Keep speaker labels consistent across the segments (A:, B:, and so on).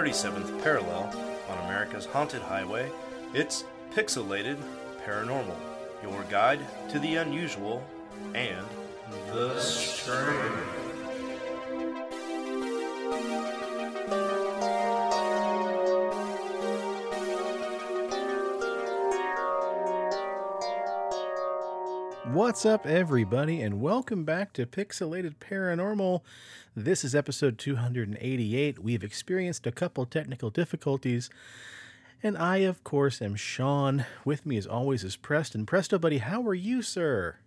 A: 37th parallel on America's haunted highway, it's Pixelated Paranormal, your guide to the unusual and the strange.
B: What's up, everybody, and welcome back to Pixelated Paranormal. This is episode 288. We've experienced a couple technical difficulties, and I, of course, am Shawn. With me, as always, is Preston. Presto, buddy, how are you, sir?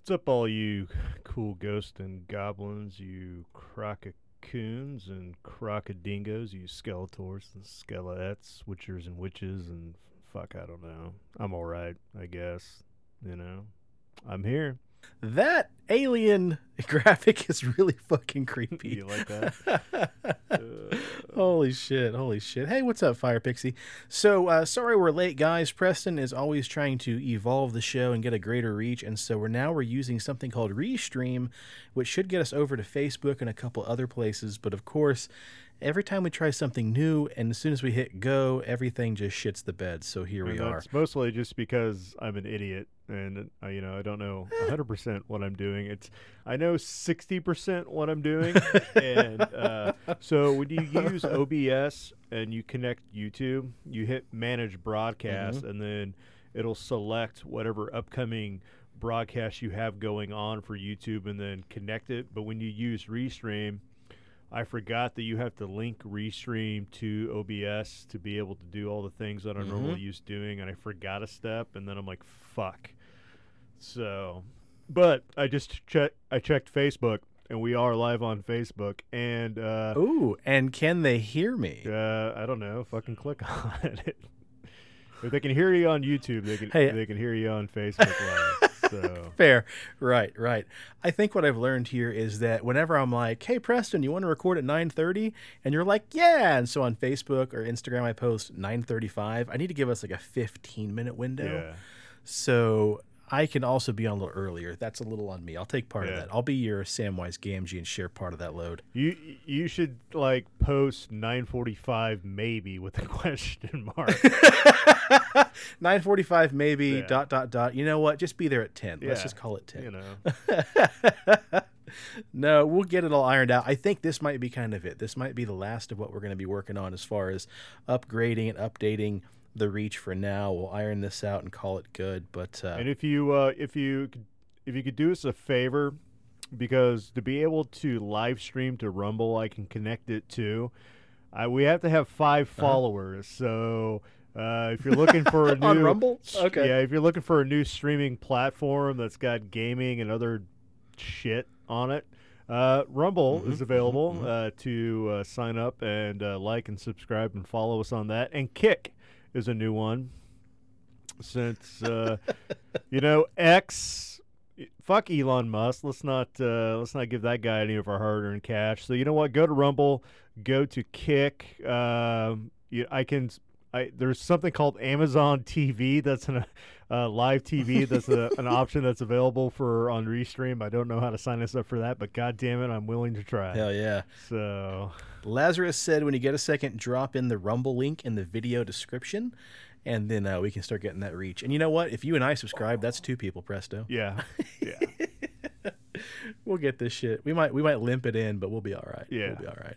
C: What's up, all you cool ghosts and goblins, you crococoons and crocodingos, you skeletors and skelettes, witchers and witches, and fuck, I don't know. I'm alright, I guess. You know, I'm here.
B: That alien graphic is really fucking creepy.
C: You like that? Uh,
B: Holy shit, holy shit. Hey, what's up, Fire Pixie? So, uh, sorry we're late, guys. Preston is always trying to evolve the show and get a greater reach, and so we're now we're using something called Restream, which should get us over to Facebook and a couple other places. But of course, every time we try something new, and as soon as we hit go, everything just shits the bed. So here we
C: and
B: are.
C: That's mostly just because I'm an idiot and uh, you know I don't know 100% what I'm doing. It's I know 60% what I'm doing, and uh, so when you use OBS and you connect YouTube, you hit Manage Broadcast,
B: Mm-hmm.
C: and then it'll select whatever upcoming broadcast you have going on for YouTube, and then connect it. But when you use Restream. I forgot that you have to link Restream to OBS to be able to do all the things that I
B: Mhm.
C: normally used doing, and I forgot a step, and then I'm like, "Fuck." So, but I just check. I checked Facebook, and we are live on Facebook, and uh,
B: Ooh, and can they hear me?
C: uh, I don't know. Fucking click on it. if they can hear you on YouTube, they can.
B: Hey.
C: they can hear you on Facebook Live. so
B: Fair. Right, right. I think what I've learned here is that whenever I'm like, "Hey Preston, you want to record at 9:30?" and you're like, "Yeah." And so on Facebook or Instagram I post 9:35. I need to give us like a 15-minute window.
C: yeah.
B: So I can also be on a little earlier. That's a little on me. I'll take part of that. I'll be your Samwise Gamgee and share part of that load.
C: You you should like post 9:45 maybe with a question mark.
B: 9:45 maybe
C: Yeah.
B: dot dot dot. You know what? Just be there at 10. Let's just call it 10.
C: you know.
B: no, we'll get it all ironed out. I think this might be kind of it. This might be the last of what we're going to be working on as far as upgrading and updating the reach for now. We'll iron this out and call it good. But uh,
C: And if you uh, if you could- if you could do us a favor, because to be able to live stream to Rumble, I can connect it to. I, we have to have 5
B: Uh-huh.
C: followers. So uh, if you're looking for a new
B: On Rumble? Okay.
C: yeah, if you're looking for a new streaming platform that's got gaming and other shit on it. Uh, Rumble
B: Mhm,
C: is available
B: mhm,
C: Uh, to uh, sign up and uh, like and subscribe and follow us on that. And Kick is a new one since uh, you know X. Fuck Elon Musk. Let's not uh, let's not give that guy any of our hard-earned cash. So you know what? Go to Rumble. Go to Kick. Um, you, I can. I, there's something called Amazon TV. That's an uh, live TV. That's a, an option that's available for on Restream. I don't know how to sign us up for that, but god damn it, I'm willing to try.
B: hell yeah.
C: So
B: Lazarus said when you get a second, drop in the Rumble link in the video description. And then uh, we can start getting that reach. And you know what? If you and I subscribe, that's two people, presto.
C: yeah, yeah.
B: we'll get this shit. We might we might limp it in, but we'll be all right.
C: Yeah.
B: We'll be all right.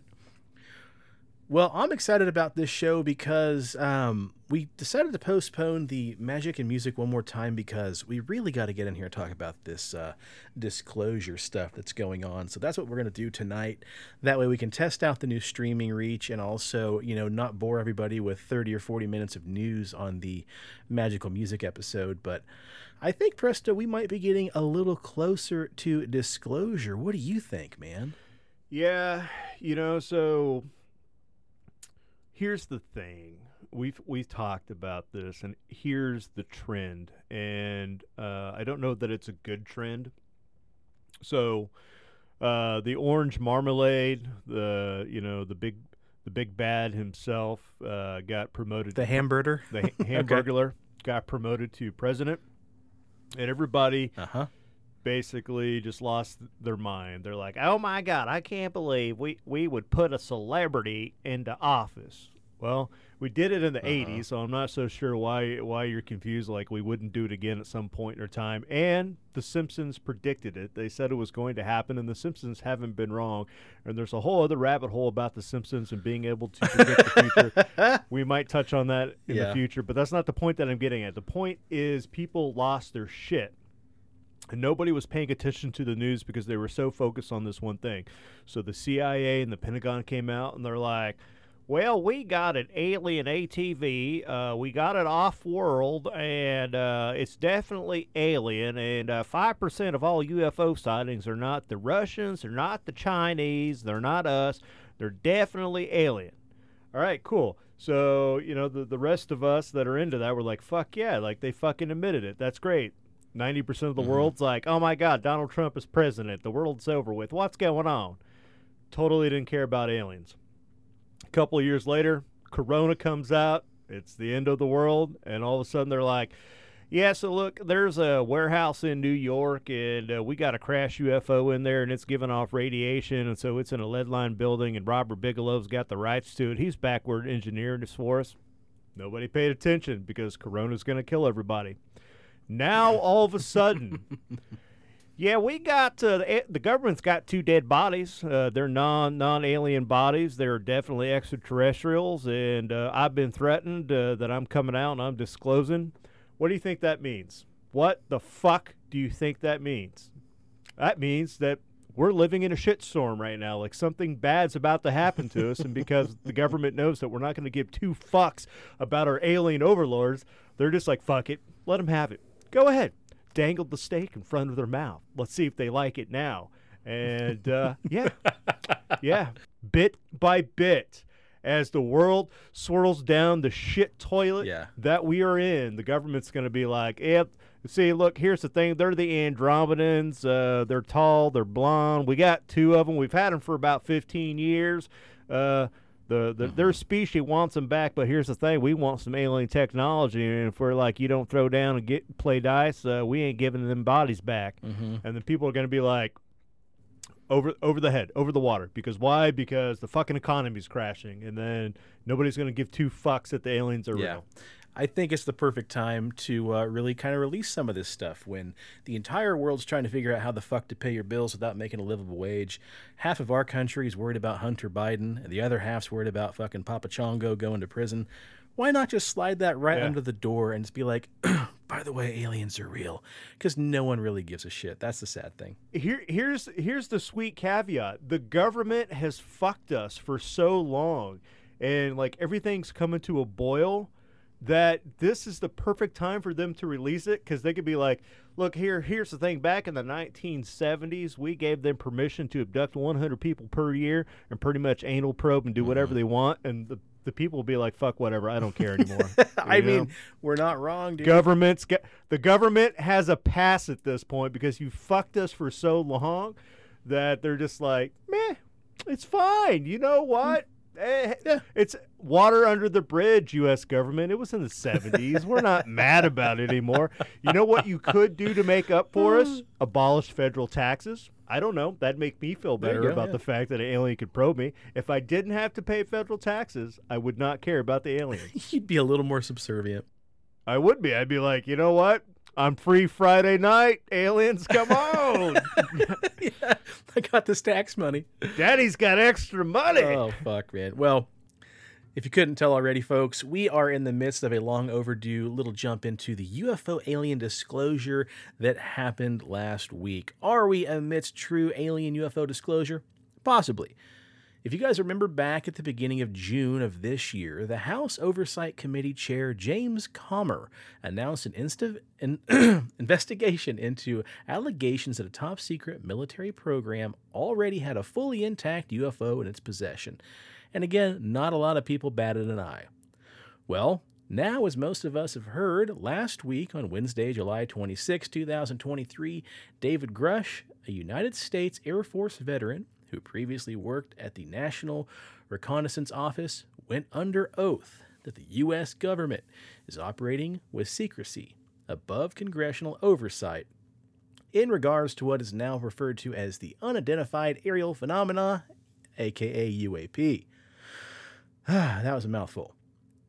B: Well, I'm excited about this show because um, we decided to postpone the magic and music one more time because we really got to get in here and talk about this uh, disclosure stuff that's going on. So that's what we're going to do tonight. That way we can test out the new streaming reach and also, you know, not bore everybody with 30 or 40 minutes of news on the magical music episode. But I think, Presto, we might be getting a little closer to disclosure. What do you think, man?
C: Yeah, you know, so here's the thing. We've we've talked about this and here's the trend. And uh, I don't know that it's a good trend. So uh, the orange marmalade, the you know, the big the big bad himself uh, got promoted
B: The hamburger?
C: the ha- hamburglar got promoted to president. And everybody
B: Uh huh.
C: basically just lost their mind. They're like, "Oh my god, I can't believe we we would put a celebrity into office." Well, we did it in the
B: Uh-huh.
C: 80s, so I'm not so sure why why you're confused like we wouldn't do it again at some point in our time. And the Simpsons predicted it. They said it was going to happen and the Simpsons haven't been wrong. And there's a whole other rabbit hole about the Simpsons and being able to predict the future. We might touch on that in
B: Yeah.
C: the future, but that's not the point that I'm getting at. The point is people lost their shit. And nobody was paying attention to the news because they were so focused on this one thing. So the CIA and the Pentagon came out and they're like, well, we got an alien ATV. Uh, we got it off world, and uh, it's definitely alien. And uh, 5% of all UFO sightings are not the Russians, they're not the Chinese, they're not us. They're definitely alien. All right, cool. So, you know, the, the rest of us that are into that were like, fuck yeah, like they fucking admitted it. That's great. 90% of the world's like, oh my God, Donald Trump is president. The world's over with. What's going on? Totally didn't care about aliens. A couple of years later, Corona comes out. It's the end of the world. And all of a sudden they're like, yeah, so look, there's a warehouse in New York, and uh, we got a crash UFO in there, and it's giving off radiation, and so it's in a lead line building, and Robert Bigelow's got the rights to it. He's backward engineering this for us. Nobody paid attention because Corona's going to kill everybody. Now, all of a sudden, yeah, we got uh, the, the government's got two dead bodies. Uh, they're non non alien bodies. They're definitely extraterrestrials, and uh, I've been threatened uh, that I'm coming out and I'm disclosing. What do you think that means? What the fuck do you think that means? That means that we're living in a shitstorm right now. Like something bad's about to happen to us, and because the government knows that we're not going to give two fucks about our alien overlords, they're just like, fuck it, let them have it. Go ahead. Dangled the steak in front of their mouth. Let's see if they like it now. And uh, yeah, yeah, bit by bit, as the world swirls down the shit toilet
B: Yeah.
C: that we are in, the government's going to be like, yep. See, look, here's the thing. They're the Andromedans. Uh, they're tall. They're blonde. We got two of them. We've had them for about 15 years. Uh, the, the their species wants them back, but here's the thing: we want some alien technology, and if we're like, you don't throw down and get play dice, uh, we ain't giving them bodies back.
B: Mm-hmm.
C: And then people are going to be like, over over the head, over the water. Because why? Because the fucking economy's crashing, and then nobody's going to give two fucks that the aliens are
B: Yeah.
C: real.
B: I think it's the perfect time to uh, really kind of release some of this stuff when the entire world's trying to figure out how the fuck to pay your bills without making a livable wage. Half of our country is worried about Hunter Biden, and the other half's worried about fucking Papa Chongo going to prison. Why not just slide that right
C: Yeah.
B: under the door and just be like, by the way, aliens are real? Because no one really gives a shit. That's the sad thing.
C: Here, here's here's the sweet caveat: the government has fucked us for so long, and like everything's coming to a boil. That this is the perfect time for them to release it because they could be like, "Look here, here's the thing. Back in the 1970s, we gave them permission to abduct 100 people per year and pretty much anal probe and do whatever mm-hmm. they want." And the the people will be like, "Fuck whatever, I don't care anymore."
B: I
C: know?
B: mean, we're not wrong, dude.
C: governments get the government has a pass at this point because you fucked us for so long that they're just like, meh, it's fine. You know what? Eh,
B: Yeah.
C: It's water under the bridge, U.S. government. It was in the 70s. We're not mad about it anymore. You know what you could do to make up for us? Abolish federal taxes. I don't know. That'd make me feel better
B: go,
C: about
B: yeah.
C: the fact that an alien could probe me. If I didn't have to pay federal taxes, I would not care about the aliens.
B: You'd be a little more subservient.
C: I would be. I'd be like, you know what? I'm free Friday night. Aliens, come on.
B: yeah, I got this tax money.
C: Daddy's got extra money.
B: Oh fuck, man. Well, if you couldn't tell already, folks, we are in the midst of a long overdue little jump into the UFO alien disclosure that happened last week. Are we amidst true alien UFO disclosure? Possibly. If you guys remember back at the beginning of June of this year, the House Oversight Committee Chair James Comer announced an insta- an investigation into allegations that a top secret military program already had a fully intact UFO in its possession. And again, not a lot of people batted an eye. Well, now, as most of us have heard, last week on Wednesday, July 26, 2023, David Grush, a United States Air Force veteran who previously worked at the National Reconnaissance Office, went under oath that the U.S. government is operating with secrecy above congressional oversight in regards to what is now referred to as the unidentified aerial phenomena, aka UAP. that was a mouthful.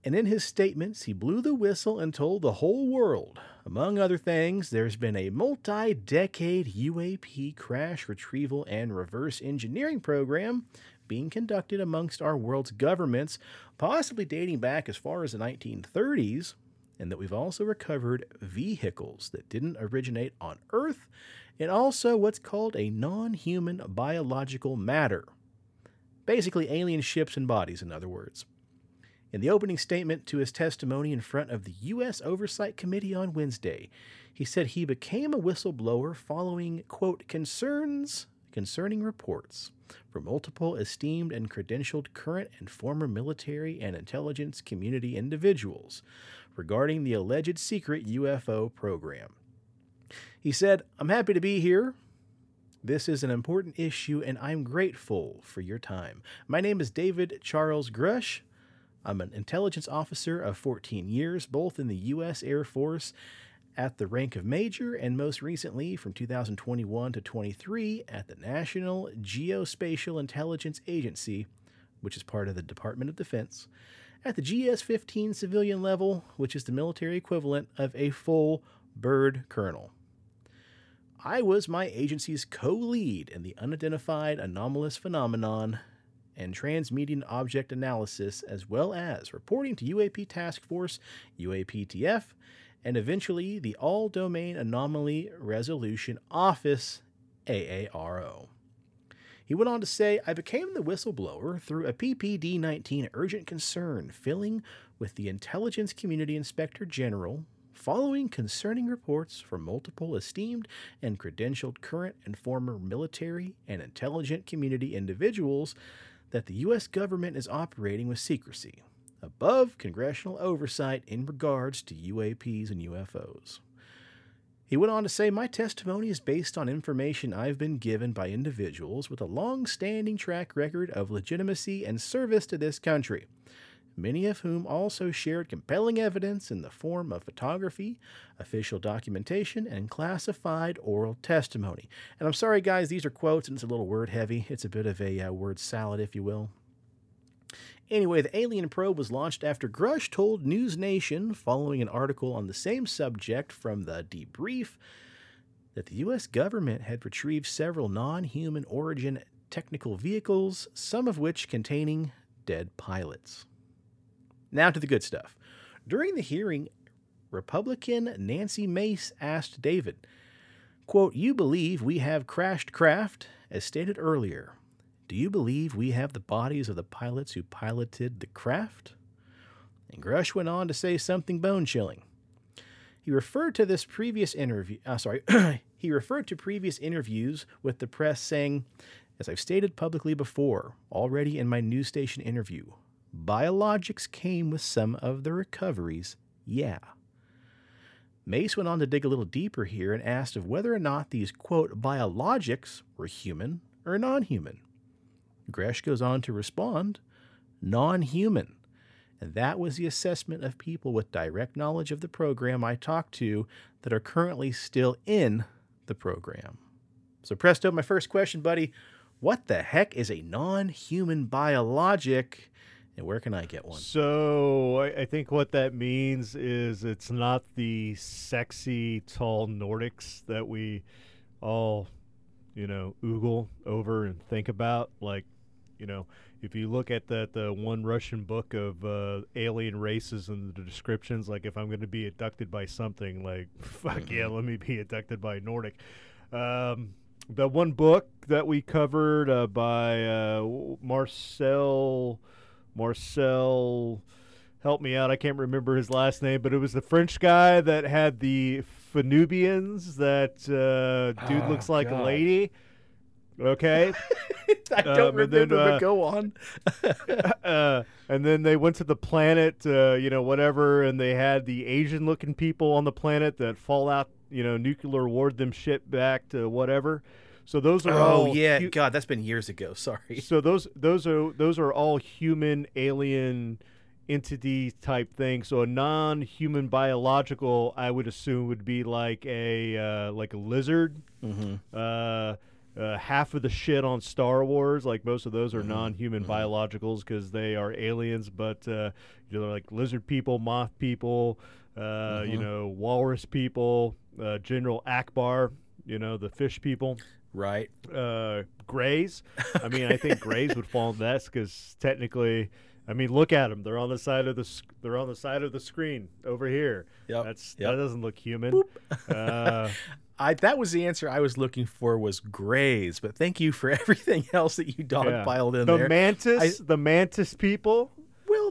B: And in his statements, he blew the whistle and told the whole world, among other things, there's been a multi decade UAP crash retrieval and reverse engineering program being conducted amongst our world's governments, possibly dating back as far as the 1930s, and that we've also recovered vehicles that didn't originate on Earth, and also what's called a non human biological matter. Basically, alien ships and bodies, in other words. In the opening statement to his testimony in front of the U.S. Oversight Committee on Wednesday, he said he became a whistleblower following, quote, concerns concerning reports from multiple esteemed and credentialed current and former military and intelligence community individuals regarding the alleged secret UFO program. He said, I'm happy to be here. This is an important issue, and I'm grateful for your time. My name is David Charles Grush. I'm an intelligence officer of 14 years, both in the U.S. Air Force at the rank of major, and most recently from 2021 to 23 at the National Geospatial Intelligence Agency, which is part of the Department of Defense, at the GS 15 civilian level, which is the military equivalent of a full bird colonel. I was my agency's co lead in the unidentified anomalous phenomenon and transmedium object analysis, as well as reporting to UAP Task Force, UAPTF, and eventually the All Domain Anomaly Resolution Office, AARO. He went on to say, I became the whistleblower through a PPD 19 urgent concern filling with the Intelligence Community Inspector General following concerning reports from multiple esteemed and credentialed current and former military and intelligent community individuals that the U.S. government is operating with secrecy, above congressional oversight in regards to UAPs and UFOs. He went on to say, My testimony is based on information I've been given by individuals with a long standing track record of legitimacy and service to this country many of whom also shared compelling evidence in the form of photography, official documentation, and classified oral testimony. And I'm sorry, guys, these are quotes and it's a little word heavy. It's a bit of a uh, word salad, if you will. Anyway, the alien probe was launched after Grush told News Nation, following an article on the same subject from the debrief, that the U.S. government had retrieved several non human origin technical vehicles, some of which containing dead pilots. Now to the good stuff. During the hearing, Republican Nancy Mace asked David, quote, You believe we have crashed craft, as stated earlier. Do you believe we have the bodies of the pilots who piloted the craft? And Grush went on to say something bone chilling. He referred to this previous interview, uh, sorry, he referred to previous interviews with the press saying, as I've stated publicly before, already in my NewsNation interview, biologics came with some of the recoveries, yeah. Mace went on to dig a little deeper here and asked of whether or not these, quote, biologics were human or non human. Grush goes on to respond, non human. And that was the assessment of people with direct knowledge of the program I talked to that are currently still in the program. So, Presto, my first question, buddy. What the heck is a non human biologic? And where can I get one?
C: So I, I, think what that means is it's not the sexy tall Nordics that we all, you know, oogle over and think about. Like, you know, if you look at that the one Russian book of uh, alien races and the descriptions, like if I'm going to be abducted by something, like fuck mm-hmm. yeah, let me be abducted by Nordic. Um, the one book that we covered uh, by uh, Marcel Marcel help me out. I can't remember his last name, but it was the French guy that had the Fenubians. That uh, dude oh, looks like God. a lady. Okay.
B: I don't um, remember, then, uh, but go on.
C: uh, and then they went to the planet, uh, you know, whatever, and they had the Asian-looking people on the planet that Fallout, you know, nuclear ward them shit back to whatever. So those are
B: oh,
C: all.
B: Oh yeah, hu- God, that's been years ago. Sorry.
C: So those those are those are all human alien entity type thing. So a non-human biological, I would assume, would be like a uh, like a lizard.
B: Mm-hmm.
C: Uh, uh, half of the shit on Star Wars, like most of those, are
B: Mhm,
C: non-human
B: mhm.
C: biologicals because they are aliens, but uh, you know, like lizard people, moth people, uh, you
B: Mhm.
C: know, walrus people, uh, General Ackbar, you know, the fish people,
B: Right.
C: uh, grays. I mean, I think grays would fall in that because technically, I mean, look at them. They're on the side of the sc- they're on the side of the screen over here.
B: Yep.
C: That's
B: yep.
C: that doesn't look human. Uh,
B: I that was the answer I was looking for was grays, but thank you for everything else that you dog
C: yeah.
B: piled in
C: the
B: there.
C: The mantis, the mantis people.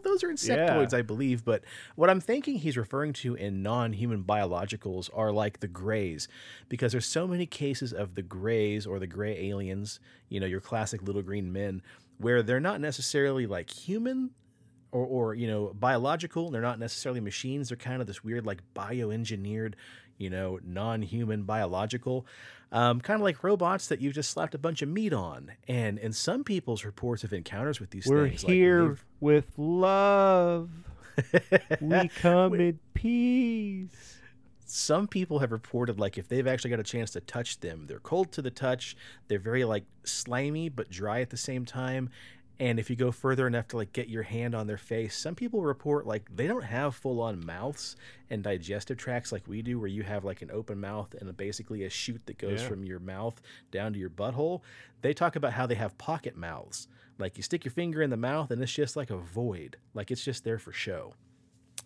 B: Well, those are insectoids,
C: Yeah.
B: I believe, but what I'm thinking he's referring to in non-human biologicals are like the grays, because there's so many cases of the grays or the gray aliens, you know, your classic little green men, where they're not necessarily like human or, or you know, biological. They're not necessarily machines. They're kind of this weird, like bioengineered, you know, non-human biological, um, kind of like robots that you've just slapped a bunch of meat on. And in some people's reports of encounters with these
C: We're
B: things,
C: here
B: they've-
C: with love. we come in peace.
B: some people have reported like if they've actually got a chance to touch them they're cold to the touch they're very like slimy but dry at the same time and if you go further enough to like get your hand on their face some people report like they don't have full on mouths and digestive tracts like we do where you have like an open mouth and basically a chute that goes
C: Yeah.
B: from your mouth down to your butthole. They talk about how they have pocket mouths. Like you stick your finger in the mouth and it's just like a void. Like it's just there for show.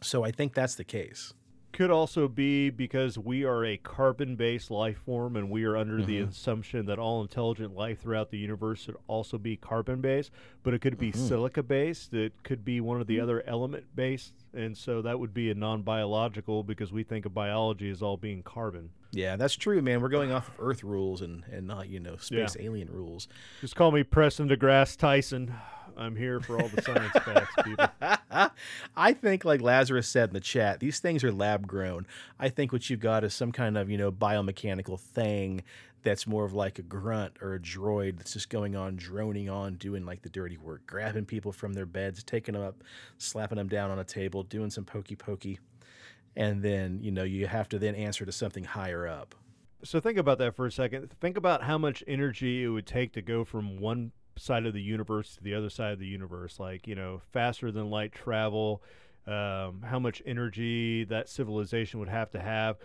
B: So i think that's the case
C: Could also be because we are a carbon based life form and we are under the
B: Mhm.
C: assumption that all intelligent life throughout the universe should also be carbon based, but it could be
B: Mhm.
C: silica based. It could be one of
B: Mm-hmm.
C: the other element based. And so that would be a non biological because we think of biology as all being carbon.
B: Yeah, that's true, man. We're going off of Earth rules and, and not, you know, space alien rules.
C: Just call me Preston DeGrasse Tyson. I'm here for all the science facts, people.
B: I think, like Lazarus said in the chat, these things are lab grown. I think what you've got is some kind of, you know, biomechanical thing that's more of like a grunt or a droid that's just going on, droning on, doing like the dirty work, grabbing people from their beds, taking them up, slapping them down on a table, doing some pokey pokey. And then, you know, you have to then answer to something higher up.
C: So think about that for a second. Think about how much energy it would take to go from one side of the universe to the other side of the universe. Like you know, faster than light travel. Um, how much energy that civilization would have to have.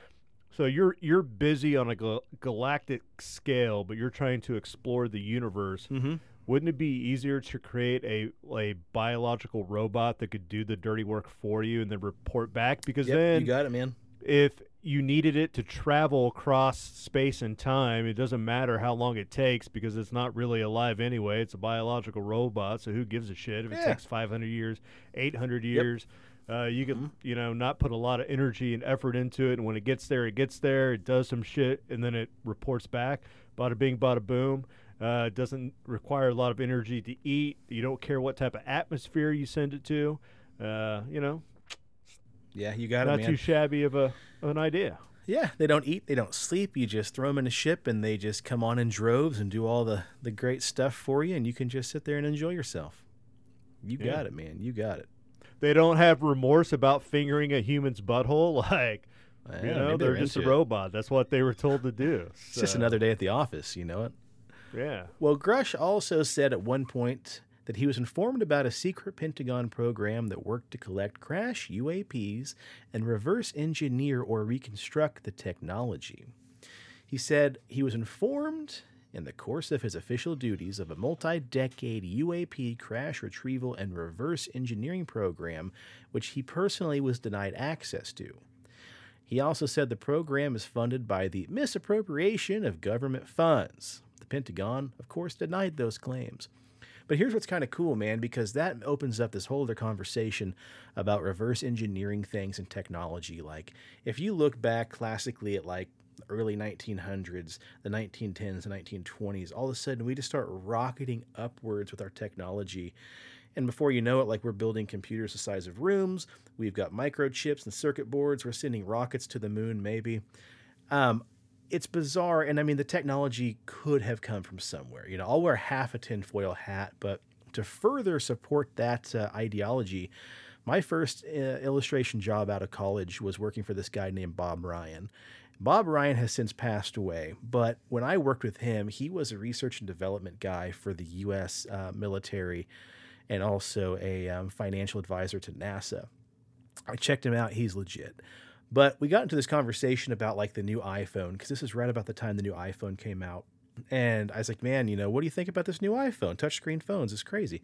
C: So you're you're busy on a gal- galactic scale, but you're trying to explore the universe.
B: Mm-hmm.
C: Wouldn't it be easier to create a a biological robot that could do the dirty work for you and then report back? Because
B: Yep,
C: then
B: you got it, man.
C: If you needed it to travel across space and time, it doesn't matter how long it takes because it's not really alive anyway. It's a biological robot, so who gives a shit if it
B: Yeah.
C: takes 500 years, 800 years? Uh, you can,
B: Mhm.
C: you know, not put a lot of energy and effort into it, and when it gets there, it gets there. It does some shit, and then it reports back. Bada bing, bada boom. Uh, it doesn't require a lot of energy to eat. You don't care what type of atmosphere you send it to. Uh, you know,
B: Yeah, you got it,
C: not too shabby of a of an idea.
B: Yeah, they don't eat, they don't sleep. You just throw them in a ship and they just come on in droves and do all the, the great stuff for you, and you can just sit there and enjoy yourself. You
C: Yeah.
B: got it, man. You got it.
C: they don't have remorse about fingering a human's butthole. Like, you know,
B: maybe
C: they're just a robot. That's what they were told to do.
B: It's just another day at the office, you know it?
C: Yeah.
B: Well, Grush also said at one point that he was informed about a secret Pentagon program that worked to collect crash UAPs and reverse engineer or reconstruct the technology. He said he was informed in the course of his official duties of a multi decade UAP crash retrieval and reverse engineering program, which he personally was denied access to. He also said the program is funded by the misappropriation of government funds. The Pentagon, of course, denied those claims. But here's what's kind of cool, man, because that opens up this whole other conversation about reverse engineering things and technology. Like, if you look back classically at like early 1900s, the 1910s, the 1920s, all of a sudden we just start rocketing upwards with our technology. And before you know it, like we're building computers the size of rooms, we've got microchips and circuit boards, we're sending rockets to the moon, maybe. Um, it's bizarre, and I mean, the technology could have come from somewhere. You know, I'll wear half a tinfoil hat, but to further support that uh, ideology, My first uh, illustration job out of college was working for this guy named Bob Ryan. Bob Ryan has since passed away, but when I worked with him, he was a research and development guy for the U.S. Uh, military and also a um, financial advisor to NASA. I checked him out; he's legit. But we got into this conversation about like the new iPhone because this is right about the time the new iPhone came out, and I was like, "Man, you know, what do you think about this new iPhone? Touchscreen phones is crazy."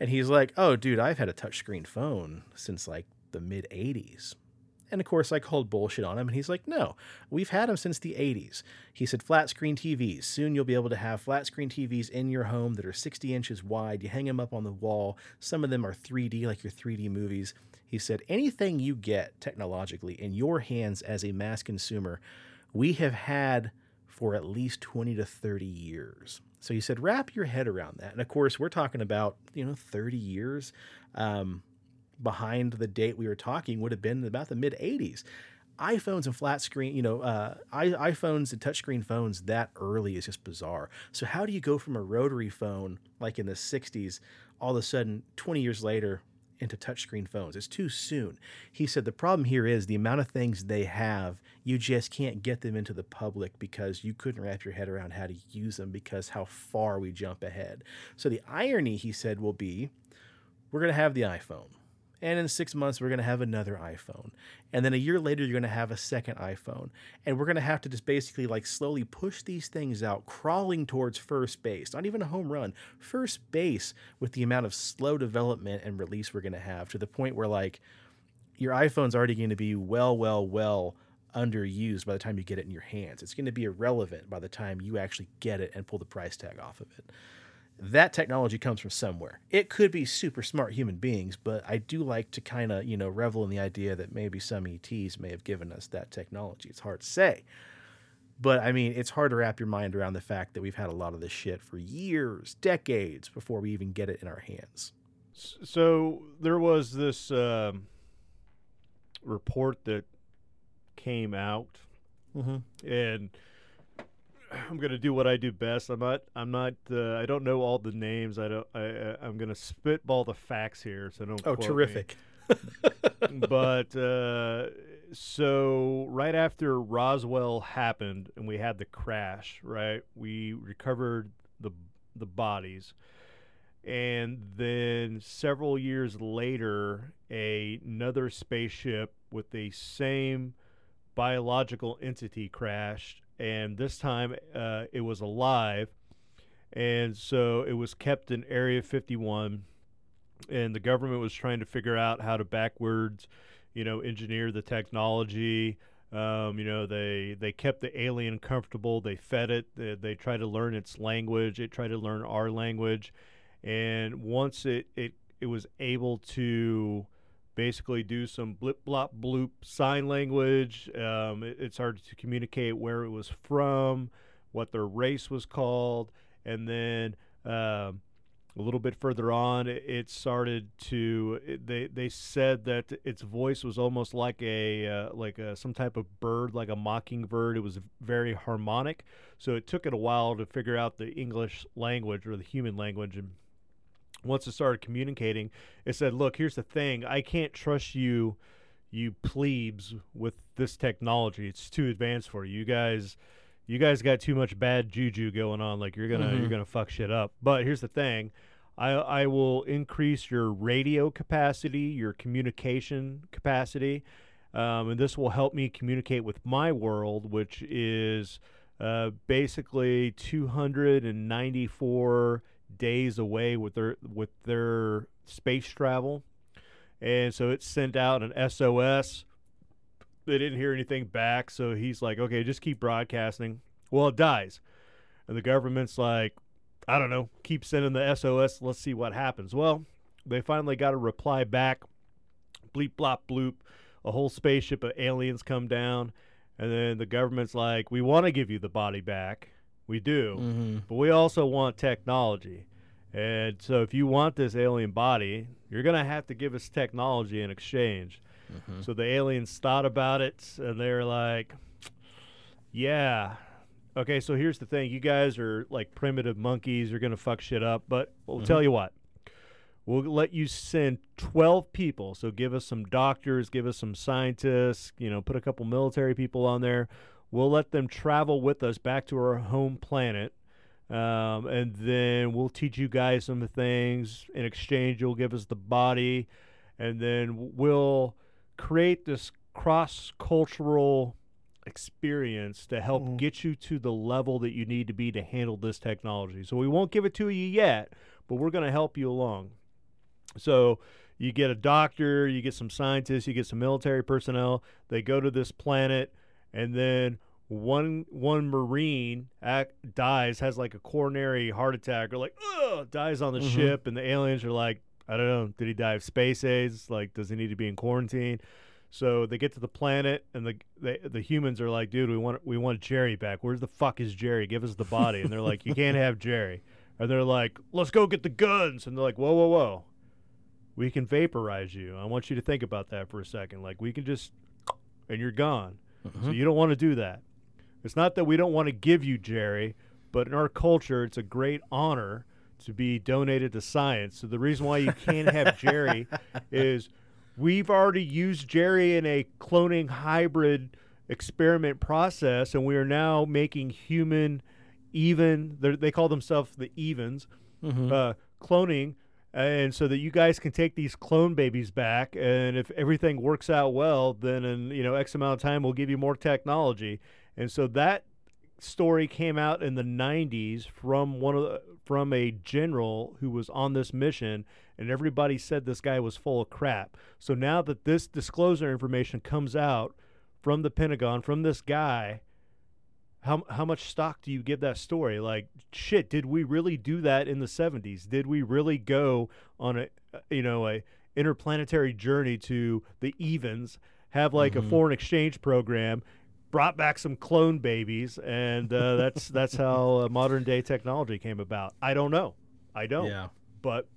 B: And he's like, "Oh, dude, I've had a touchscreen phone since like the mid '80s." And of course, I called bullshit on him, and he's like, no, we've had them since the 80s. He said, flat screen TVs. Soon you'll be able to have flat screen TVs in your home that are 60 inches wide. You hang them up on the wall. Some of them are 3D, like your 3D movies. He said, anything you get technologically in your hands as a mass consumer, we have had for at least 20 to 30 years. So he said, wrap your head around that. And of course, we're talking about, you know, 30 years. Um, behind the date we were talking would have been about the mid 80s. iPhones and flat screen, you know, uh, iPhones and touchscreen phones that early is just bizarre. So, how do you go from a rotary phone like in the 60s all of a sudden 20 years later into touchscreen phones? It's too soon. He said the problem here is the amount of things they have, you just can't get them into the public because you couldn't wrap your head around how to use them because how far we jump ahead. So, the irony, he said, will be we're going to have the iPhone and in six months, we're going to have another iPhone. And then a year later, you're going to have a second iPhone. And we're going to have to just basically like slowly push these things out, crawling towards first base, not even a home run, first base with the amount of slow development and release we're going to have to the point where like your iPhone's already going to be well, well, well underused by the time you get it in your hands. It's going to be irrelevant by the time you actually get it and pull the price tag off of it that technology comes from somewhere. It could be super smart human beings, but I do like to kind of, you know, revel in the idea that maybe some ETs may have given us that technology. It's hard to say. But I mean, it's hard to wrap your mind around the fact that we've had a lot of this shit for years, decades before we even get it in our hands.
C: So there was this um, report that came out,
B: mm-hmm.
C: and I'm gonna do what I do best. I'm not. I'm not. Uh, I don't know all the names. I don't. I, I'm gonna spitball the facts here, so don't.
B: Oh, terrific!
C: but uh, so right after Roswell happened and we had the crash, right? We recovered the the bodies, and then several years later, a, another spaceship with the same biological entity crashed and this time uh, it was alive, and so it was kept in Area 51, and the government was trying to figure out how to backwards, you know, engineer the technology. Um, you know, they they kept the alien comfortable. They fed it. They, they tried to learn its language. It tried to learn our language, and once it it it was able to basically do some blip blop bloop sign language. Um, it, it, started to communicate where it was from, what their race was called, and then um, a little bit further on, it, it started to. It, they they said that its voice was almost like a uh, like a, some type of bird, like a mockingbird. It was very harmonic, so it took it a while to figure out the English language or the human language and once it started communicating, it said, "Look, here's the thing. I can't trust you, you plebes, with this technology. It's too advanced for you. You guys, you guys got too much bad juju going on. Like you're gonna, mm-hmm. you're gonna fuck shit up. But here's the thing." I, I will increase your radio capacity, your communication capacity, um, and this will help me communicate with my world, which is uh, basically 294 days away with their with their space travel, and so it sent out an SOS. They didn't hear anything back, so he's like, "Okay, just keep broadcasting." Well, it dies, and the government's like, "I don't know, keep sending the SOS. Let's see what happens." Well, they finally got a reply back. Bleep blop bloop. A whole spaceship of aliens come down, and then the government's like, "We want to give you the body back." We do. Mm-hmm. But we also want technology. And so if you want this alien body, you're going to have to give us technology in exchange. Mm-hmm. So the aliens thought about it and they're like, yeah. Okay, so here's the thing. You guys are like primitive monkeys. You're going to fuck shit up. But we'll mm-hmm. tell you what. We'll let you send 12 people. So give us some doctors, give us some scientists, you know, put a couple military people on there. We'll let them travel with us back to our home planet. Um, and then we'll teach you guys some things. In exchange, you'll give us the body. And then we'll create this cross cultural experience to help
B: Mhm.
C: get you to the level that you need to be to handle this technology. So we won't give it to you yet, but we're going to help you along. So you get a doctor, you get some scientists, you get some military personnel. They go to this planet, and then one one marine act, dies, has like a coronary heart attack, or like ugh, dies on the
B: Mhm.
C: ship, and the aliens are like, I don't know, did he die of space AIDS? Like, does he need to be in quarantine? So they get to the planet, and the they, the humans are like, dude, we want we want Jerry back. Where's the fuck is Jerry? Give us the body. And they're like, you can't have Jerry. And they're like, let's go get the guns. And they're like, whoa, whoa, whoa. We can vaporize you. I want you to think about that for a second. Like, we can just, and you're gone. So you don't want to do that. It's not that we don't want to give you Jerry, but in our culture, it's a great honor to be donated to science. So the reason why you can't have Jerry is we've already used Jerry in a cloning hybrid experiment process, and we are now making human even. they're- call themselves the Ebens
B: Mhm.
C: uh, cloning, and so that you guys can take these clone babies back, and if everything works out well, then in you know X amount of time we'll give you more technology, and so that story came out in the 90s from one of the, from a general who was on this mission and everybody said this guy was full of crap. So now that this disclosure information comes out from the pentagon from this guy how how much stock do you give that story? Like, shit, did we really do that in the 70s? Did we really go on a you know a interplanetary journey to the Ebens, have like a
B: Mhm.
C: foreign exchange program, brought back some clone babies, and uh, that's that's how uh, modern day technology came about. I don't know, I don't,
B: Yeah.
C: but.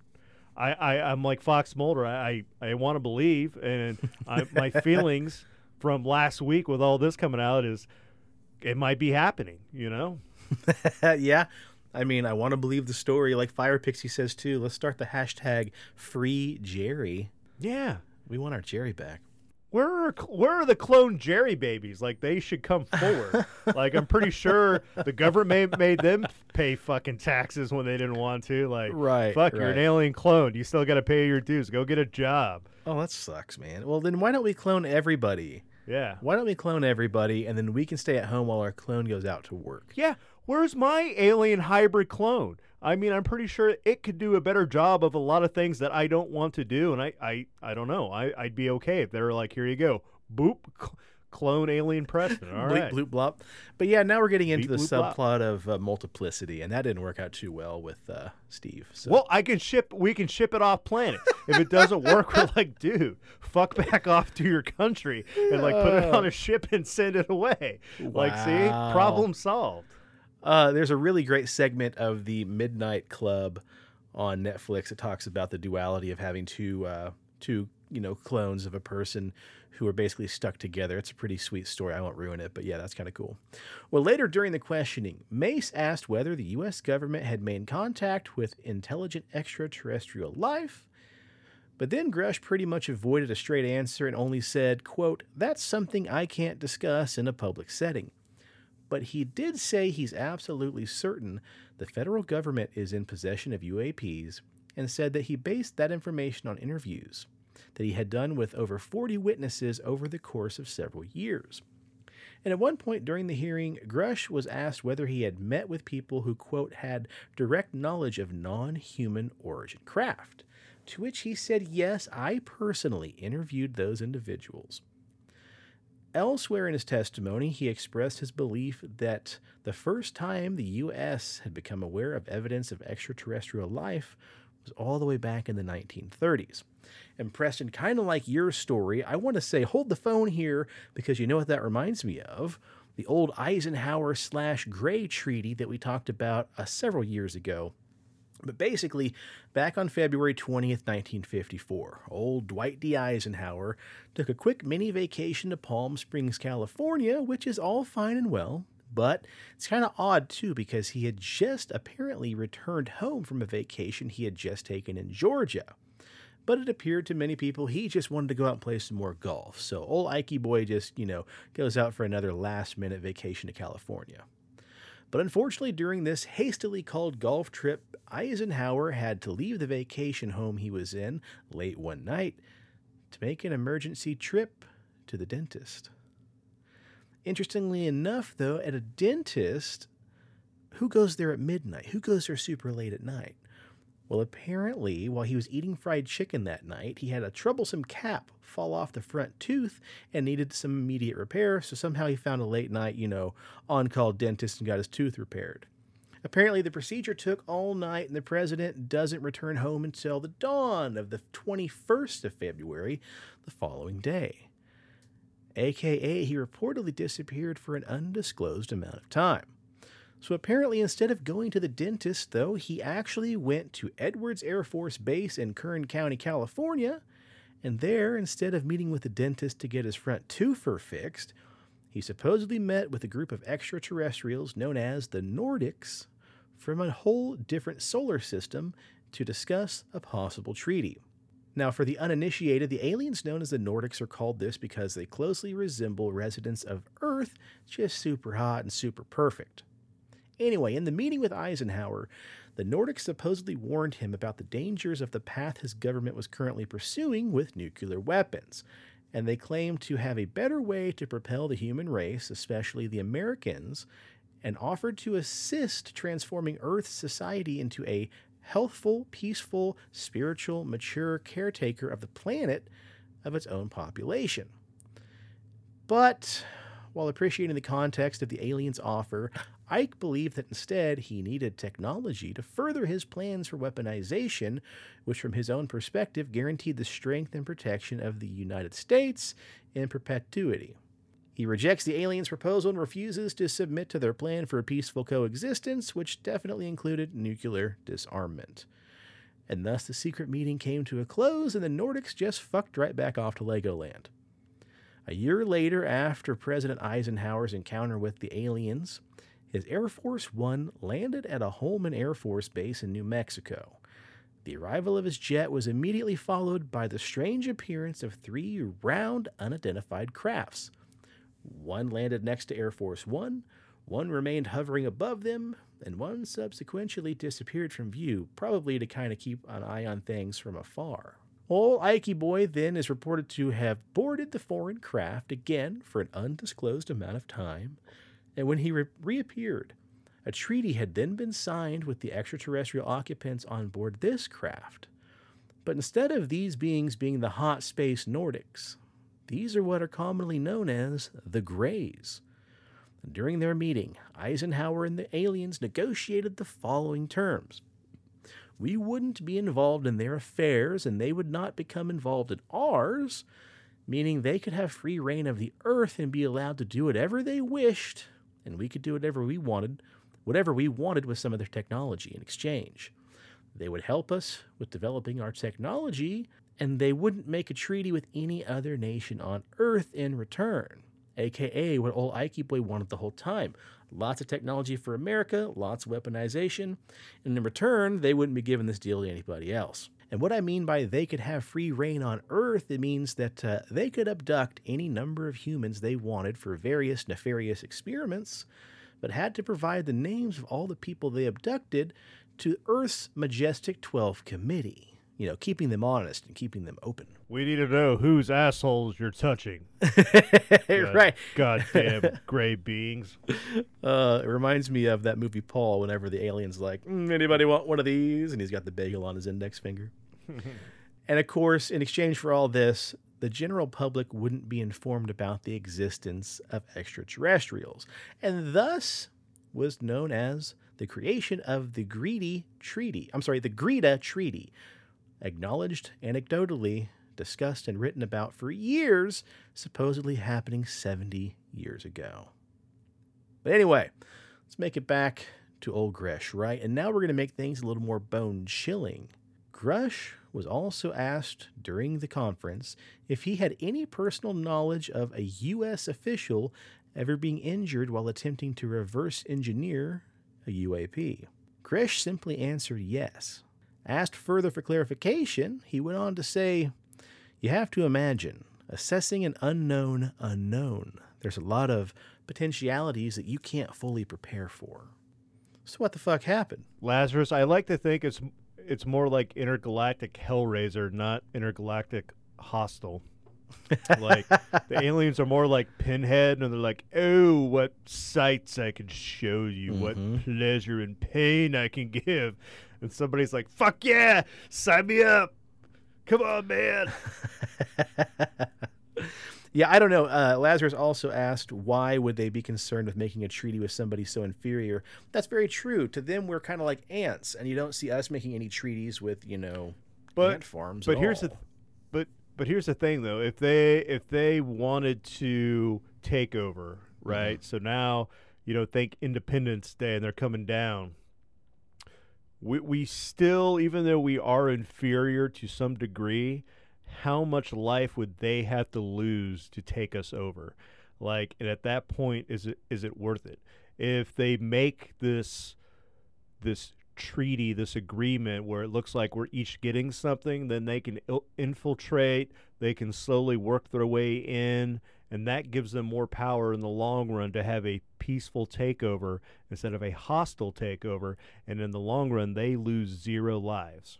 C: I, I, I'm like Fox Mulder. I, I, I want to believe, and I, my feelings from last week with all this coming out is it might be happening, you know?
B: yeah. I mean, I want to believe the story. Like Fire Pixie says too. Let's start the hashtag free Jerry.
C: Yeah.
B: We want our Jerry back.
C: Where are where are the clone Jerry babies? Like they should come forward. like I'm pretty sure the government made them pay fucking taxes when they didn't want to. Like
B: Right,
C: fuck, you're an alien clone. You still got to pay your dues. Go get a job.
B: Oh, that sucks, man. Well, then why don't we clone everybody?
C: Yeah.
B: Why don't we clone everybody and then we can stay at home while our clone goes out to work?
C: Yeah. Where's my alien hybrid clone? I mean, I'm pretty sure it could do a better job of a lot of things that I don't want to do, and I, I, I don't know. I, I'd be okay if they were like, here you go, boop, cl- clone alien Preston. All
B: Bleep,
C: right.
B: bloop, blop. But yeah, now we're getting into
C: Bleep,
B: the
C: bloop, blop.
B: subplot of uh, multiplicity, and that didn't work out too well with uh, Steve. So.
C: Well, I can ship. We can ship it off planet. if it doesn't work, we're like, dude, fuck back off to your country and like put it on a ship and send it away. Like, see, problem solved.
B: Uh, there's a really great segment of the Midnight Club on Netflix It talks about the duality of having two, uh, two, you know, clones of a person who are basically stuck together. It's a pretty sweet story. I won't ruin it, but yeah, that's kind of cool. Well, later during the questioning, Mace asked whether the U.S. government had made contact with intelligent extraterrestrial life. But then Grush pretty much avoided a straight answer and only said, quote, that's something I can't discuss in a public setting but he did say he's absolutely certain the federal government is in possession of UAPs and said that he based that information on interviews that he had done with over 40 witnesses over the course of several years. And at one point during the hearing, Grush was asked whether he had met with people who, quote, had direct knowledge of non human origin craft. To which he said, Yes, I personally interviewed those individuals. Elsewhere in his testimony, he expressed his belief that the first time the U.S. had become aware of evidence of extraterrestrial life was all the way back in the 1930s. And Preston, kind of like your story, I want to say hold the phone here because you know what that reminds me of? The old Eisenhower slash Gray Treaty that we talked about uh, several years ago. But basically, back on February 20th, 1954, old Dwight D. Eisenhower took a quick mini vacation to Palm Springs, California, which is all fine and well. But it's kind of odd too because he had just apparently returned home from a vacation he had just taken in Georgia. But it appeared to many people he just wanted to go out and play some more golf. So old Ikey boy just, you know, goes out for another last minute vacation to California. But unfortunately, during this hastily called golf trip, Eisenhower had to leave the vacation home he was in late one night to make an emergency trip to the dentist. Interestingly enough, though, at a dentist, who goes there at midnight? Who goes there super late at night? Well, apparently, while he was eating fried chicken that night, he had a troublesome cap fall off the front tooth and needed some immediate repair, so somehow he found a late night, you know, on call dentist and got his tooth repaired. Apparently, the procedure took all night, and the president doesn't return home until the dawn of the 21st of February, the following day. AKA, he reportedly disappeared for an undisclosed amount of time. So apparently, instead of going to the dentist, though, he actually went to Edwards Air Force Base in Kern County, California. And there, instead of meeting with the dentist to get his front tooth fixed, he supposedly met with a group of extraterrestrials known as the Nordics from a whole different solar system to discuss a possible treaty. Now, for the uninitiated, the aliens known as the Nordics are called this because they closely resemble residents of Earth, just super hot and super perfect. Anyway, in the meeting with Eisenhower, the Nordics supposedly warned him about the dangers of the path his government was currently pursuing with nuclear weapons, and they claimed to have a better way to propel the human race, especially the Americans, and offered to assist transforming Earth's society into a healthful, peaceful, spiritual, mature caretaker of the planet of its own population. But while appreciating the context of the aliens' offer, Ike believed that instead he needed technology to further his plans for weaponization, which, from his own perspective, guaranteed the strength and protection of the United States in perpetuity. He rejects the aliens' proposal and refuses to submit to their plan for a peaceful coexistence, which definitely included nuclear disarmament. And thus the secret meeting came to a close, and the Nordics just fucked right back off to Legoland. A year later, after President Eisenhower's encounter with the aliens, his Air Force One landed at a Holloman Air Force Base in New Mexico. The arrival of his jet was immediately followed by the strange appearance of three round, unidentified crafts. One landed next to Air Force One, one remained hovering above them, and one subsequently disappeared from view, probably to kind of keep an eye on things from afar. Old Ikey Boy then is reported to have boarded the foreign craft again for an undisclosed amount of time, and when he re- reappeared, a treaty had then been signed with the extraterrestrial occupants on board this craft. But instead of these beings being the hot space Nordics, these are what are commonly known as the Greys. During their meeting, Eisenhower and the aliens negotiated the following terms. We wouldn't be involved in their affairs, and they would not become involved in ours, meaning they could have free reign of the earth and be allowed to do whatever they wished, and we could do whatever we wanted, whatever we wanted with some of their technology in exchange. They would help us with developing our technology, and they wouldn't make a treaty with any other nation on Earth in return, aka what old Ikey Boy wanted the whole time. Lots of technology for America, lots of weaponization, and in return, they wouldn't be giving this deal to anybody else. And what I mean by they could have free reign on Earth, it means that uh, they could abduct any number of humans they wanted for various nefarious experiments, but had to provide the names of all the people they abducted to Earth's Majestic 12 Committee you know, keeping them honest and keeping them open.
C: We need to know whose assholes you're touching.
B: right.
C: Goddamn gray beings.
B: Uh, it reminds me of that movie Paul. Whenever the alien's like, mm, "Anybody want one of these?" and he's got the bagel on his index finger. and of course, in exchange for all this, the general public wouldn't be informed about the existence of extraterrestrials, and thus was known as the creation of the Greedy Treaty. I'm sorry, the Greada Treaty, acknowledged anecdotally, discussed, and written about for years, supposedly happening 70 years ago. But anyway, let's make it back to old Grusch, right? And now we're going to make things a little more bone chilling. Grusch was also asked during the conference if he had any personal knowledge of a U.S. official ever being injured while attempting to reverse engineer a UAP. Grusch simply answered yes. Asked further for clarification, he went on to say, You have to imagine assessing an unknown unknown. There's a lot of potentialities that you can't fully prepare for. So, what the fuck happened?
C: Lazarus, I like to think it's it's more like intergalactic Hellraiser, not intergalactic hostile. like the aliens are more like Pinhead, and they're like, "Oh, what sights I can show you,
B: Mhm.
C: what pleasure and pain I can give," and somebody's like, "Fuck yeah, sign me up, come on, man."
B: yeah, I don't know. Uh, Lazarus also asked why would they be concerned with making a treaty with somebody so inferior? That's very true. To them, we're kind of like ants, and you don't see us making any treaties with you know
C: But-
B: ant farms.
C: But here's the, th- but but here's the thing though. If they if they wanted to take over, right? So now you know think Independence Day and they're coming down. We we still, even though we are inferior to some degree, how much life would they have to lose to take us over? Like, and at that point, is it is it worth it? If they make this this treaty, this agreement where it looks like we're each getting something, then they can il- infiltrate, they can slowly work their way in, and that gives them more power in the long run to have a peaceful takeover instead of a hostile takeover. And in the long run, they lose zero lives.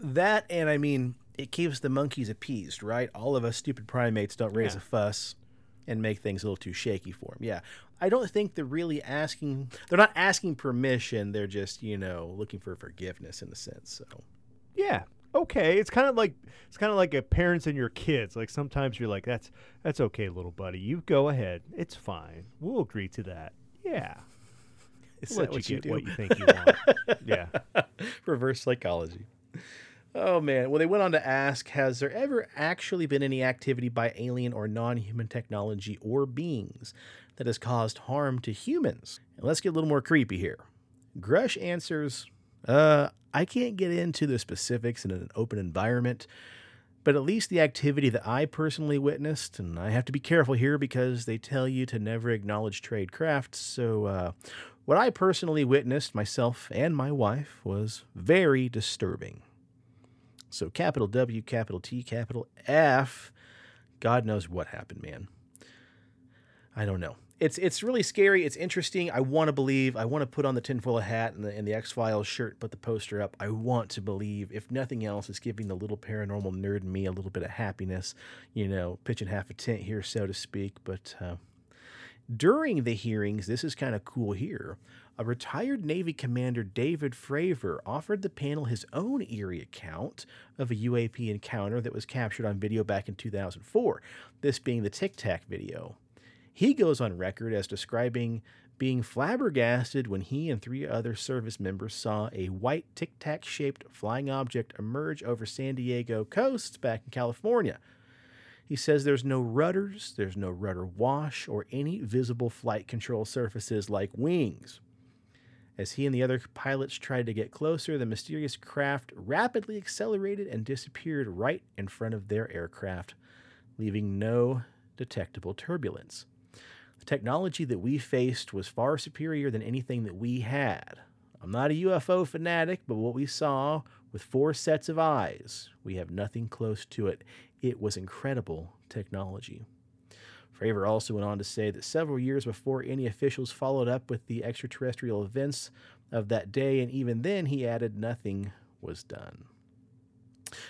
B: that, and I mean, it keeps the monkeys appeased, right? All of us stupid primates don't raise
C: Yeah.
B: a fuss and make things a little too shaky for them. Yeah, I don't think they're really asking. They're not asking permission. They're just you know looking for forgiveness in a sense. So.
C: Yeah. Okay. It's kind of like it's kind of like a parents and your kids. Like sometimes you're like, that's that's okay, little buddy. You go ahead. It's fine. We'll agree to that. Yeah.
B: Is
C: We'll
B: that
C: let
B: what
C: you get
B: do?
C: what you think you want. yeah.
B: Reverse psychology. Oh man. Well, they went on to ask Has there ever actually been any activity by alien or non human technology or beings that has caused harm to humans? And let's get a little more creepy here. Grush answers Uh, I can't get into the specifics in an open environment, but at least the activity that I personally witnessed, and I have to be careful here because they tell you to never acknowledge trade crafts. So, uh, what I personally witnessed myself and my wife was very disturbing. So, capital W, capital T, capital F. God knows what happened, man. I don't know. It's it's really scary. It's interesting. I want to believe. I want to put on the tinfoil hat and the, and the X Files shirt, put the poster up. I want to believe. If nothing else, it's giving the little paranormal nerd me a little bit of happiness. You know, pitching half a tent here, so to speak. But uh, during the hearings, this is kind of cool here. A retired Navy Commander David Fravor offered the panel his own eerie account of a UAP encounter that was captured on video back in 2004, this being the Tic Tac video. He goes on record as describing being flabbergasted when he and three other service members saw a white tic tac shaped flying object emerge over San Diego coast back in California. He says there's no rudders, there's no rudder wash, or any visible flight control surfaces like wings. As he and the other pilots tried to get closer, the mysterious craft rapidly accelerated and disappeared right in front of their aircraft, leaving no detectable turbulence. Technology that we faced was far superior than anything that we had. I'm not a UFO fanatic, but what we saw with four sets of eyes, we have nothing close to it. It was incredible technology. Fravor also went on to say that several years before any officials followed up with the extraterrestrial events of that day, and even then, he added nothing was done.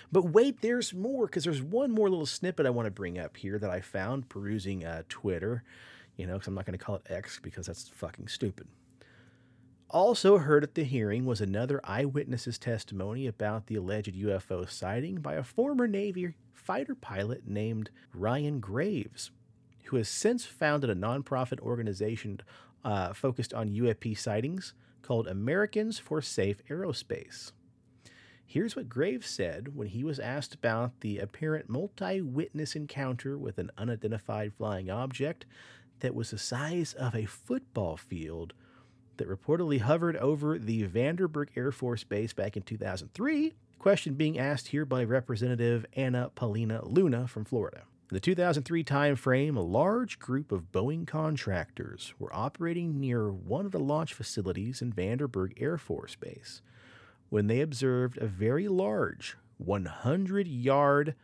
B: But wait, there's more, because there's one more little snippet I want to bring up here that I found perusing uh, Twitter, you know, because I'm not going to call it X because that's fucking stupid. Also heard at the hearing was another eyewitness's testimony about the alleged UFO sighting by a former Navy fighter pilot named Ryan Graves, who has since founded a nonprofit organization uh, focused on UAP sightings called Americans for Safe Aerospace. Here's what Graves said when he was asked about the apparent multi witness encounter with an unidentified flying object that was the size of a football field that reportedly hovered over the Vandenberg Air Force Base back in 2003. Question being asked here by Representative Anna Paulina Luna from Florida. In the 2003 timeframe, a large group of Boeing contractors were operating near one of the launch facilities in Vandenberg Air Force Base when they observed a very large 100 yard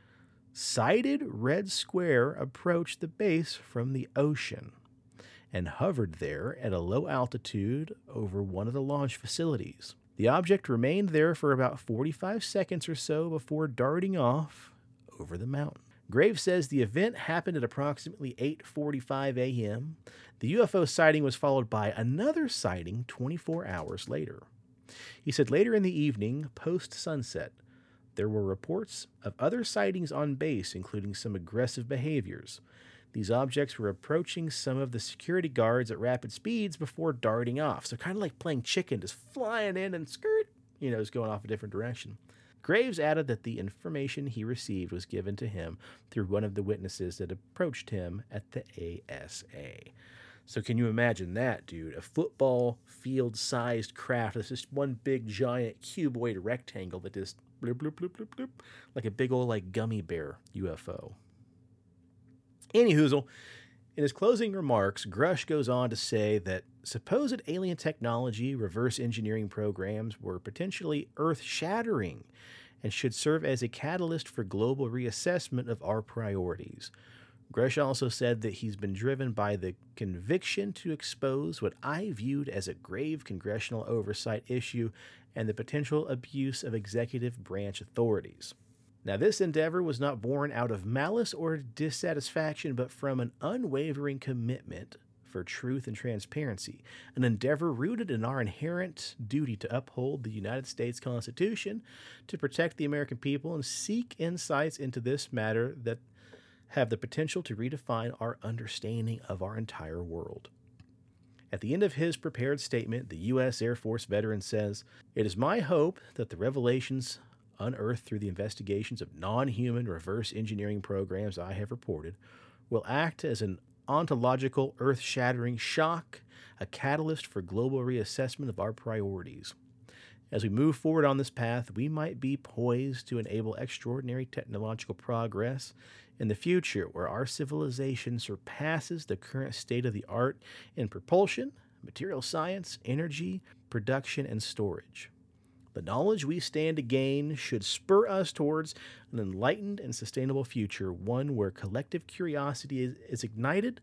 B: sighted red square approached the base from the ocean and hovered there at a low altitude over one of the launch facilities. The object remained there for about 45 seconds or so before darting off over the mountain. Graves says the event happened at approximately 8:45 a.m. The UFO sighting was followed by another sighting 24 hours later. He said later in the evening, post sunset, there were reports of other sightings on base, including some aggressive behaviors. These objects were approaching some of the security guards at rapid speeds before darting off. So, kind of like playing chicken, just flying in and skirt, you know, just going off a different direction. Graves added that the information he received was given to him through one of the witnesses that approached him at the ASA. So can you imagine that, dude? A football field sized craft that's just one big giant cuboid rectangle that just bloop bloop bloop bloop bloop like a big old like gummy bear UFO. Anyhoozle, in his closing remarks, Grush goes on to say that supposed alien technology reverse engineering programs were potentially earth shattering and should serve as a catalyst for global reassessment of our priorities. Grush also said that he's been driven by the conviction to expose what I viewed as a grave congressional oversight issue and the potential abuse of executive branch authorities. Now, this endeavor was not born out of malice or dissatisfaction, but from an unwavering commitment for truth and transparency, an endeavor rooted in our inherent duty to uphold the United States Constitution, to protect the American people, and seek insights into this matter that have the potential to redefine our understanding of our entire world. At the end of his prepared statement, the U.S. Air Force veteran says, It is my hope that the revelations unearthed through the investigations of non human reverse engineering programs I have reported will act as an ontological, earth shattering shock, a catalyst for global reassessment of our priorities. As we move forward on this path, we might be poised to enable extraordinary technological progress in the future where our civilization surpasses the current state of the art in propulsion, material science, energy, production, and storage. The knowledge we stand to gain should spur us towards an enlightened and sustainable future, one where collective curiosity is, is ignited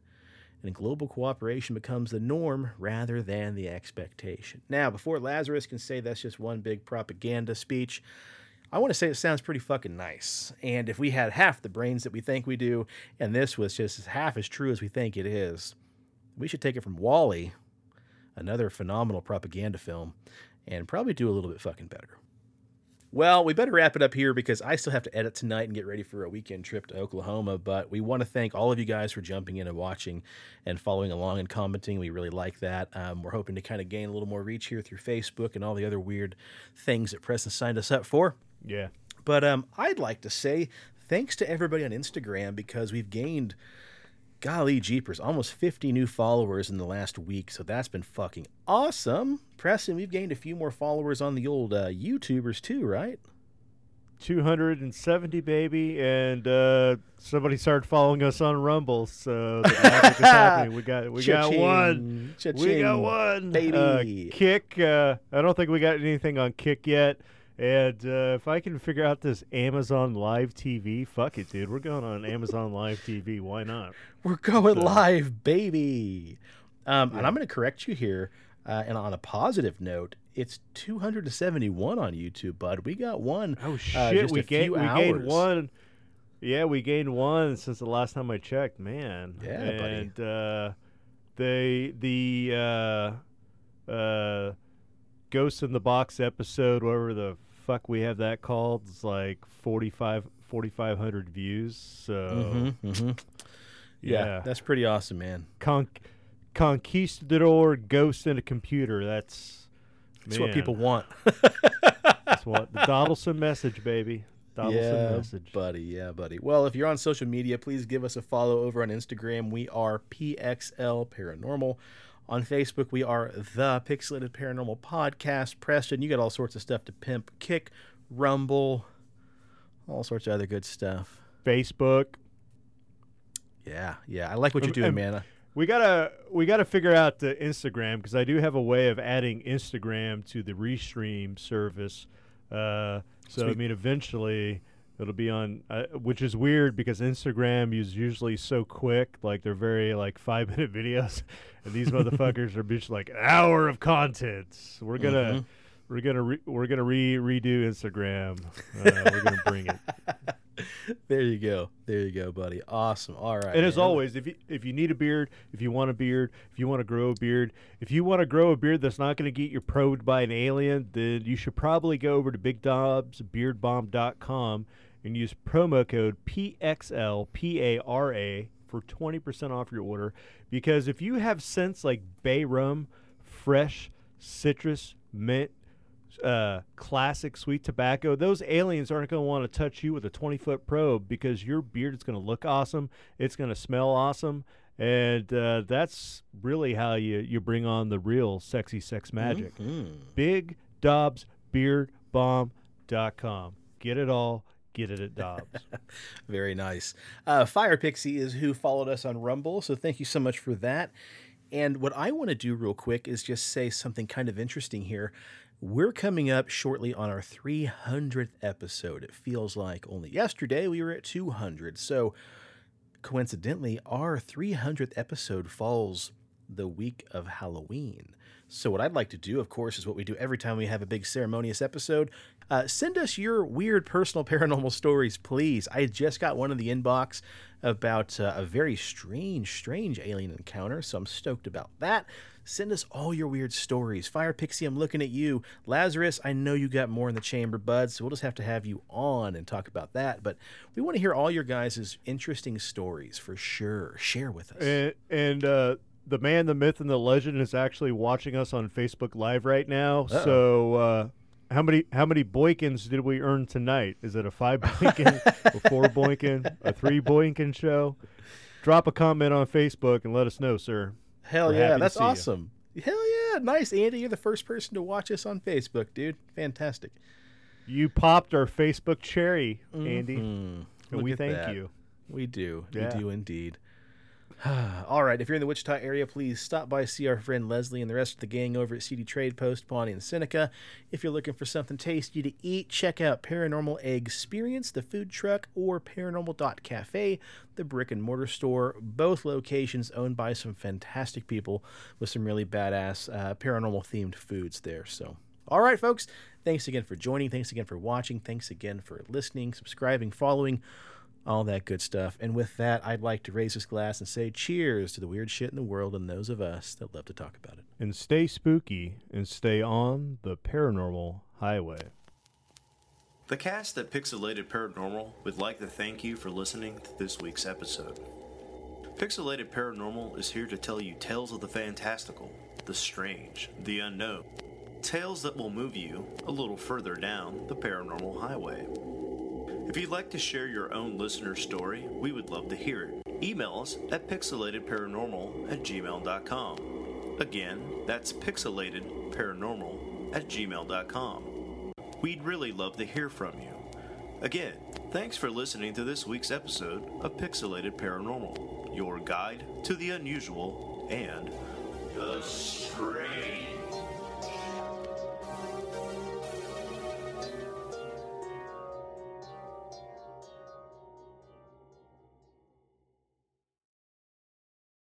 B: and global cooperation becomes the norm rather than the expectation. Now, before Lazarus can say that's just one big propaganda speech, I want to say it sounds pretty fucking nice. And if we had half the brains that we think we do, and this was just half as true as we think it is, we should take it from WALL-E, another phenomenal propaganda film, and probably do a little bit fucking better. Well, we better wrap it up here because I still have to edit tonight and get ready for a weekend trip to Oklahoma. But we want to thank all of you guys for jumping in and watching and following along and commenting. We really like that. Um, we're hoping to kind of gain a little more reach here through Facebook and all the other weird things that Preston signed us up for.
C: Yeah.
B: But um, I'd like to say thanks to everybody on Instagram because we've gained, golly jeepers, almost 50 new followers in the last week. So that's been fucking awesome. Preston, we've gained a few more followers on the old uh, YouTubers too, right?
C: 270 baby and uh, somebody started following us on rumble so the magic is happening we got we got
B: Cha-ching.
C: one we
B: Cha-ching,
C: got one
B: baby.
C: uh, kick uh, i don't think we got anything on kick yet and uh, if i can figure out this amazon live tv fuck it dude we're going on amazon live tv why not
B: We're going
C: So-
B: live, baby. Um, And I'm going to correct you here. Uh, and on a positive note, it's 271 on YouTube, bud. We got one.
C: oh
B: uh,
C: shit
B: just
C: we, gained, we gained one yeah we gained one since the last time i checked man
B: Yeah, buddy.
C: and uh they the uh uh ghost in the box episode whatever the fuck we have that called it's like 45 4500 views so
B: Mhm, mhm. Yeah,
C: yeah,
B: that's pretty awesome, man.
C: Con- conquistador ghost in a computer that's
B: That's what people want.
C: that's what the Donaldson message baby Donaldson
B: yeah,
C: message
B: buddy. Yeah, buddy. Well, if you're on social media, please give us a follow over on Instagram. We are PXL Paranormal. On Facebook, we are the Pixelated Paranormal Podcast. Preston, you got all sorts of stuff to pimp. Kick, Rumble, all sorts of other good stuff.
C: Facebook
B: Yeah, yeah. I like what you're doing,
C: um,
B: man.
C: We gotta we gotta figure out the Instagram because I do have a way of adding Instagram to the Restream service. Uh, so I mean, eventually it'll be on, uh, which is weird because Instagram is usually so quick. Like they're very like five minute videos, and these motherfuckers are just like hour of content. We're gonna.
B: Mhm.
C: We're gonna re- we're gonna re- redo Instagram. Uh, we're gonna bring it.
B: There you go. There you go, buddy. Awesome. All right.
C: And as always, if you if you need a beard, if you want a beard, if you want to grow a beard, if you want to grow a beard that's not going to get you probed by an alien, then you should probably go over to BigDobsBeardBomb.com and use promo code PXLPARA for 20% off your order. Because if you have scents like bay rum, fresh, citrus, mint, uh, classic sweet tobacco, those aliens aren't going to want to touch you with a 20 foot probe because your beard is going to look awesome. It's going to smell awesome. And uh, that's really how you, you bring on the real sexy sex magic.
B: Mhm.
C: Big Dobbs Beard Bomb.com. Get it all. Get it at Dobbs.
B: Very nice. Uh, Fire Pixie is who followed us on Rumble, so thank you so much for that. And what I want to do real quick is just say something kind of interesting here. We're coming up shortly on our 300th episode. It feels like only yesterday we were at 200. So coincidentally, our 300th episode falls the week of Halloween. So, what I'd like to do, of course, is what we do every time we have a big ceremonious episode. Uh, send us your weird personal paranormal stories, please. I just got one in the inbox about uh, a very strange, strange alien encounter, so I'm stoked about that. Send us all your weird stories. Fire Pixie, I'm looking at you. Lazarus, I know you got more in the chamber, bud, so we'll just have to have you on and talk about that. But we want to hear all your guys' interesting stories for sure. Share with us.
C: and and uh, the man, the myth, and the legend is actually watching us on Facebook Live right now.
B: Uh-oh.
C: So, uh, how many how many boinkins did we earn tonight? Is it a five boinkin, a four boinkin, a three boinkin show? Drop a comment on Facebook and let us know, sir.
B: Hell
C: We're
B: yeah, that's
C: see you.
B: awesome. Hell yeah, nice, Andy. You're the first person to watch us on Facebook, dude. Fantastic.
C: You popped our Facebook cherry, Andy,
B: Mhm.
C: and
B: Look
C: we thank
B: that.
C: you.
B: We do.
C: Yeah.
B: We do indeed. All right. If you're in the Wichita area, please stop by see our friend Leslie and the rest of the gang over at CD Trade Post, Pawnee and Seneca. If you're looking for something tasty to eat, check out Paranormal Experience, the food truck, or Paranormal.cafe, the brick and mortar store. Both locations owned by some fantastic people with some really badass uh, paranormal themed foods there. So, all right, folks. Thanks again for joining. Thanks again for watching. Thanks again for listening, subscribing, following all that good stuff. And with that, I'd like to raise this glass and say cheers to the weird shit in the world and those of us that love to talk about it.
C: And stay spooky and stay on the paranormal highway.
A: The cast at Pixelated Paranormal would like to thank you for listening to this week's episode. Pixelated Paranormal is here to tell you tales of the fantastical, the strange, the unknown. Tales that will move you a little further down the paranormal highway. If you'd like to share your own listener story, we would love to hear it. Email us at pixelatedparanormal at gmail.com. Again, that's pixelatedparanormal at gmail.com. We'd really love to hear from you. Again, thanks for listening to this week's episode of Pixelated Paranormal, your guide to the unusual and the strange.